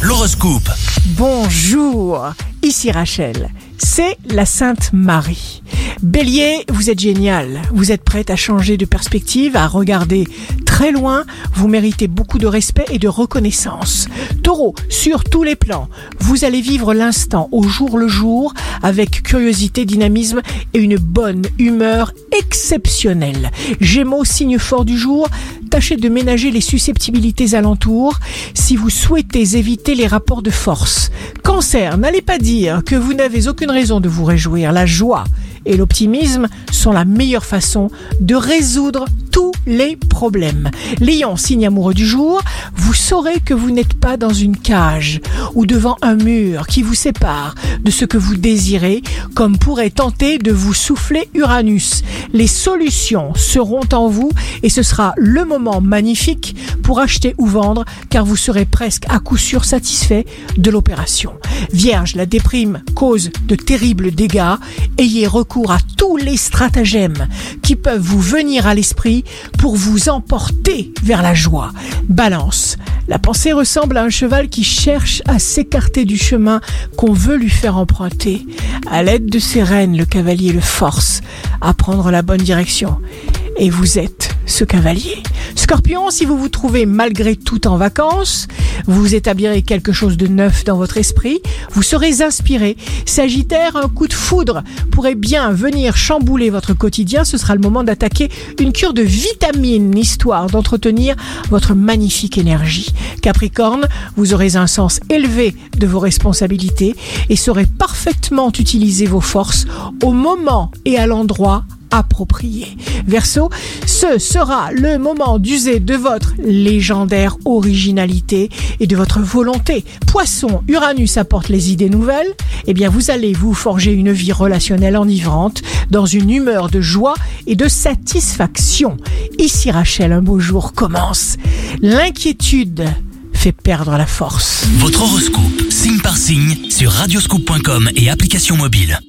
L'horoscope. Bonjour, ici Rachel. C'est la Sainte Marie. Bélier, vous êtes génial. Vous êtes prête à changer de perspective, à regarder très loin. Vous méritez beaucoup de respect et de reconnaissance. Taureau, sur tous les plans, vous allez vivre l'instant au jour le jour avec curiosité, dynamisme et une bonne humeur exceptionnelle. Gémeaux, signe fort du jour, tâchez de ménager les susceptibilités alentours si vous souhaitez éviter les rapports de force. Cancer, n'allez pas dire que vous n'avez aucune raison de vous réjouir. La joie et l'optimisme sont la meilleure façon de résoudre tous les problèmes. Lion, signe amoureux du jour, vous saurez que vous n'êtes pas dans une cage ou devant un mur qui vous sépare de ce que vous désirez, comme pourrait tenter de vous souffler Uranus. Les solutions seront en vous et ce sera le moment magnifique pour acheter ou vendre car vous serez presque à coup sûr satisfait de l'opération. Vierge, la déprime cause de terribles dégâts. Ayez recours à tous les stratagèmes qui peuvent vous venir à l'esprit pour vous emporter vers la joie. Balance. La pensée ressemble à un cheval qui cherche à s'écarter du chemin qu'on veut lui faire emprunter. À l'aide de ses rênes, le cavalier le force à prendre la bonne direction. Et vous êtes ce cavalier. Scorpion, si vous vous trouvez malgré tout en vacances, vous établirez quelque chose de neuf dans votre esprit, vous serez inspiré. Sagittaire, un coup de foudre pourrait bien venir chambouler votre quotidien, ce sera le moment d'attaquer une cure de vitamines, histoire d'entretenir votre magnifique énergie. Capricorne, vous aurez un sens élevé de vos responsabilités et saurez parfaitement utiliser vos forces au moment et à l'endroit approprié. Verseau, ce sera le moment d'user de votre légendaire originalité et de votre volonté. Poisson, Uranus apporte les idées nouvelles. Eh bien, vous allez vous forger une vie relationnelle enivrante dans une humeur de joie et de satisfaction. Ici Rachel, un beau jour commence. L'inquiétude fait perdre la force. Votre horoscope, signe par signe, sur radioscoop.com et application mobile.